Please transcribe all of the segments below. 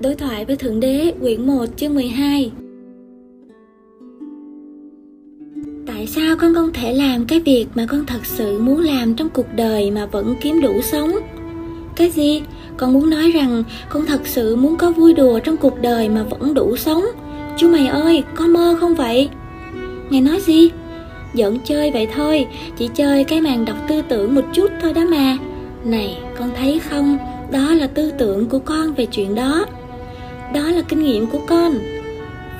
Đối thoại với Thượng Đế, quyển 1, chương 12 Tại sao con không thể làm cái việc mà con thật sự muốn làm trong cuộc đời mà vẫn kiếm đủ sống? Cái gì? Con muốn nói rằng con thật sự muốn có vui đùa trong cuộc đời mà vẫn đủ sống. Chú mày ơi, có mơ không vậy? Ngài nói gì? Giỡn chơi vậy thôi, chỉ chơi cái màn đọc tư tưởng một chút thôi đó mà. Này, con thấy không, đó là tư tưởng của con về chuyện đó. Đó là kinh nghiệm của con.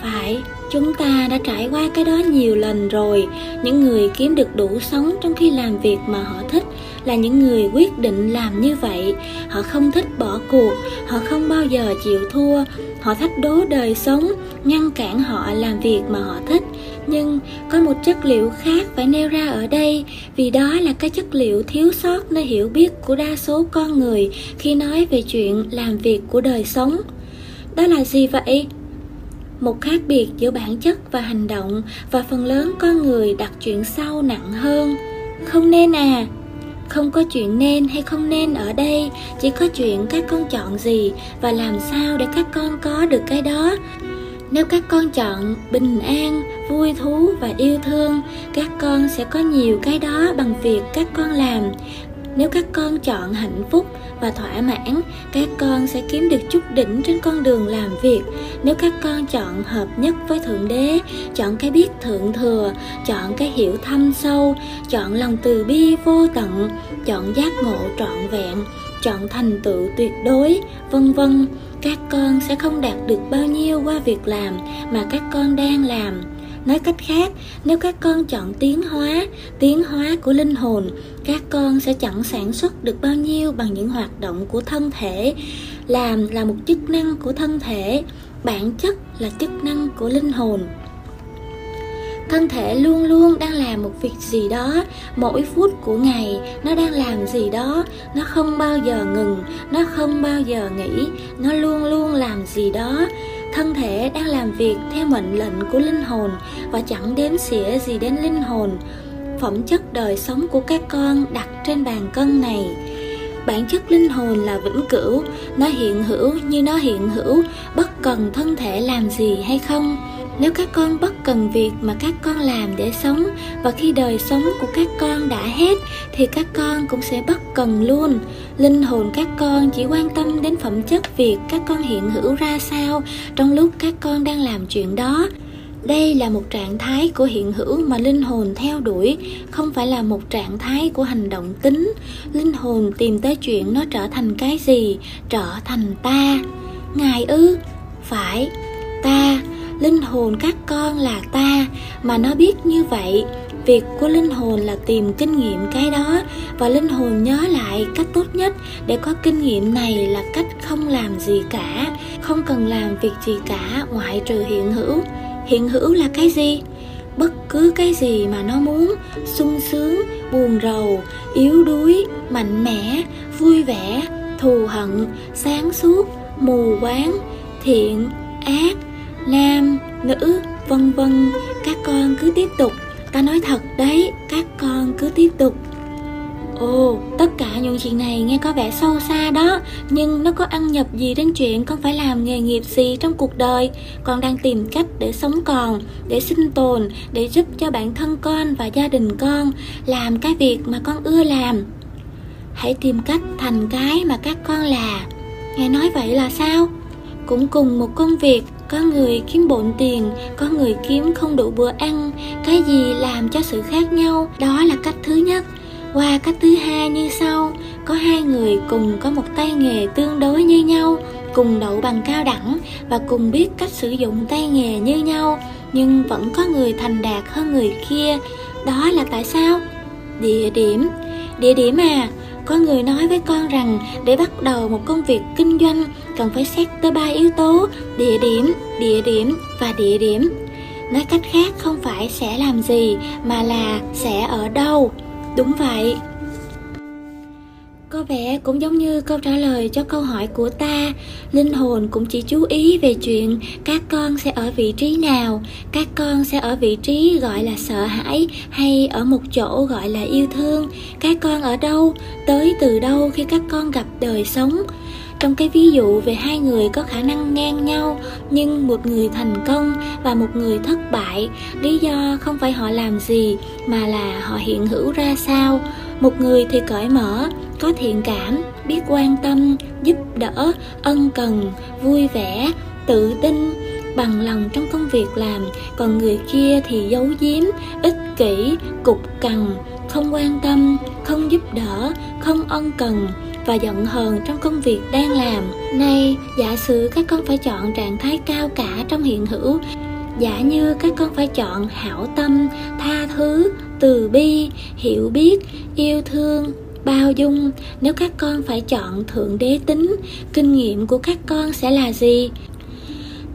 Phải, chúng ta đã trải qua cái đó nhiều lần rồi những người kiếm được đủ sống trong khi làm việc mà họ thích là những người quyết định làm như vậy họ không thích bỏ cuộc họ không bao giờ chịu thua họ thách đố đời sống ngăn cản họ làm việc mà họ thích nhưng có một chất liệu khác phải nêu ra ở đây, vì đó là cái chất liệu thiếu sót nơi hiểu biết của đa số con người khi nói về chuyện làm việc của đời sống. Đó là gì vậy? Một khác biệt giữa bản chất và hành động và phần lớn con người đặt chuyện sau nặng hơn. Không nên à? Không có chuyện nên hay không nên ở đây, chỉ có chuyện các con chọn gì và làm sao để các con có được cái đó nếu các con chọn bình an, vui thú và yêu thương, các con sẽ có nhiều cái đó bằng việc các con làm. Nếu các con chọn hạnh phúc và thỏa mãn, các con sẽ kiếm được chút đỉnh trên con đường làm việc. Nếu các con chọn hợp nhất với thượng đế, chọn cái biết thượng thừa, chọn cái hiểu thâm sâu, chọn lòng từ bi vô tận, chọn giác ngộ trọn vẹn chọn thành tựu tuyệt đối, vân vân. Các con sẽ không đạt được bao nhiêu qua việc làm mà các con đang làm. Nói cách khác, nếu các con chọn tiến hóa tiến hóa của linh hồn, các con sẽ chẳng sản xuất được bao nhiêu bằng những hoạt động của thân thể. Làm là một chức năng của thân thể, bản chất là chức năng của linh hồn. Thân thể luôn luôn một việc gì đó, mỗi phút của ngày nó đang làm gì đó, nó không bao giờ ngừng, nó không bao giờ nghỉ, nó luôn luôn làm gì đó. Thân thể đang làm việc theo mệnh lệnh của linh hồn và chẳng đếm xỉa gì đến linh hồn. Phẩm chất đời sống của các con đặt trên bàn cân này. Bản chất linh hồn là vĩnh cửu, nó hiện hữu như nó hiện hữu, bất cần thân thể làm gì hay không nếu các con bất cần việc mà các con làm để sống, và khi đời sống của các con đã hết, thì các con cũng sẽ bất cần luôn. Linh hồn các con chỉ quan tâm đến phẩm chất việc các con hiện hữu ra sao trong lúc các con đang làm chuyện đó. Đây là một trạng thái của hiện hữu mà linh hồn theo đuổi, không phải là một trạng thái của hành động tính. Linh hồn tìm tới chuyện nó trở thành cái gì? Trở thành ta. Ngài ư? Phải, ta linh hồn các con là ta, mà nó biết như vậy. Việc của linh hồn là tìm kinh nghiệm cái đó, và linh hồn nhớ lại cách tốt nhất để có kinh nghiệm này là cách không làm gì cả, không cần làm việc gì cả, ngoại trừ hiện hữu. Hiện hữu là cái gì? Bất cứ cái gì mà nó muốn, sung sướng, buồn rầu, yếu đuối, mạnh mẽ, vui vẻ, thù hận, sáng suốt, mù quáng, thiện, ác nam nữ vân vân. Các con cứ tiếp tục. Ta nói thật đấy các con cứ tiếp tục. Ồ, tất cả những chuyện này nghe có vẻ sâu xa đó Nhưng nó có ăn nhập gì đến chuyện con phải làm nghề nghiệp gì trong cuộc đời? Con đang tìm cách để sống còn, để sinh tồn, để giúp cho bản thân con và gia đình con Làm cái việc mà con ưa làm. Hãy tìm cách thành cái mà các con là. Nghe nói vậy là sao? Cũng cùng một công việc có người kiếm bộn tiền, có người kiếm không đủ bữa ăn. Cái gì làm cho sự khác nhau, đó là cách thứ nhất. Qua cách thứ hai như sau. Có hai người cùng có một tay nghề tương đối như nhau, cùng đậu bằng cao đẳng và cùng biết cách sử dụng tay nghề như nhau, nhưng vẫn có người thành đạt hơn người kia. Đó là tại sao? Địa điểm. Địa điểm à? Có người nói với con rằng để bắt đầu một công việc kinh doanh, cần phải xét tới ba yếu tố, địa điểm địa điểm và địa điểm. Nói cách khác, không phải sẽ làm gì mà là sẽ ở đâu. Đúng vậy có vẻ cũng giống như câu trả lời cho câu hỏi của ta. Linh hồn cũng chỉ chú ý về chuyện các con sẽ ở vị trí nào. Các con sẽ ở vị trí gọi là sợ hãi hay ở một chỗ gọi là yêu thương. Các con ở đâu? Tới từ đâu khi các con gặp đời sống? Trong cái ví dụ về hai người có khả năng ngang nhau, nhưng một người thành công và một người thất bại, lý do không phải họ làm gì mà là họ hiện hữu ra sao? Một người thì cởi mở, có thiện cảm, biết quan tâm, giúp đỡ, ân cần, vui vẻ, tự tin, bằng lòng trong công việc làm. Còn người kia thì giấu giếm, ích kỷ, cục cằn, không quan tâm, không giúp đỡ, không ân cần và giận hờn trong công việc đang làm. Nay, giả sử các con phải chọn trạng thái cao cả trong hiện hữu giả như các con phải chọn hảo tâm, tha thứ, từ bi, hiểu biết, yêu thương, bao dung. Nếu các con phải chọn thượng đế tính, kinh nghiệm của các con sẽ là gì?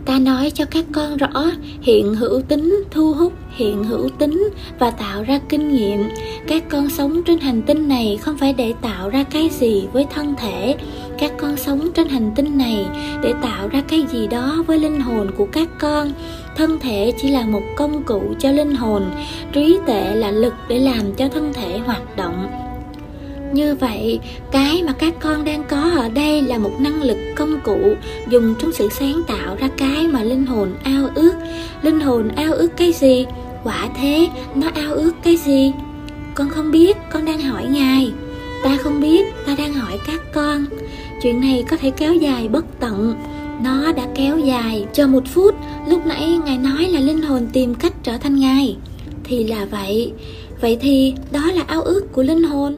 Ta nói cho các con rõ, hiện hữu tính thu hút hiện hữu tính và tạo ra kinh nghiệm. Các con sống trên hành tinh này không phải để tạo ra cái gì với thân thể. Các con sống trên hành tinh này để tạo ra cái gì đó với linh hồn của các con. Thân thể chỉ là một công cụ cho linh hồn, trí tuệ là lực để làm cho thân thể hoạt động như vậy, cái mà các con đang có ở đây là một năng lực công cụ dùng trong sự sáng tạo ra cái mà linh hồn ao ước. Linh hồn ao ước cái gì? Quả thế, nó ao ước cái gì? Con không biết, con đang hỏi ngài. Ta không biết, ta đang hỏi các con. Chuyện này có thể kéo dài bất tận. Nó đã kéo dài cho một phút. Lúc nãy ngài nói là linh hồn tìm cách trở thành ngài. Thì là vậy. Vậy thì đó là ao ước của linh hồn.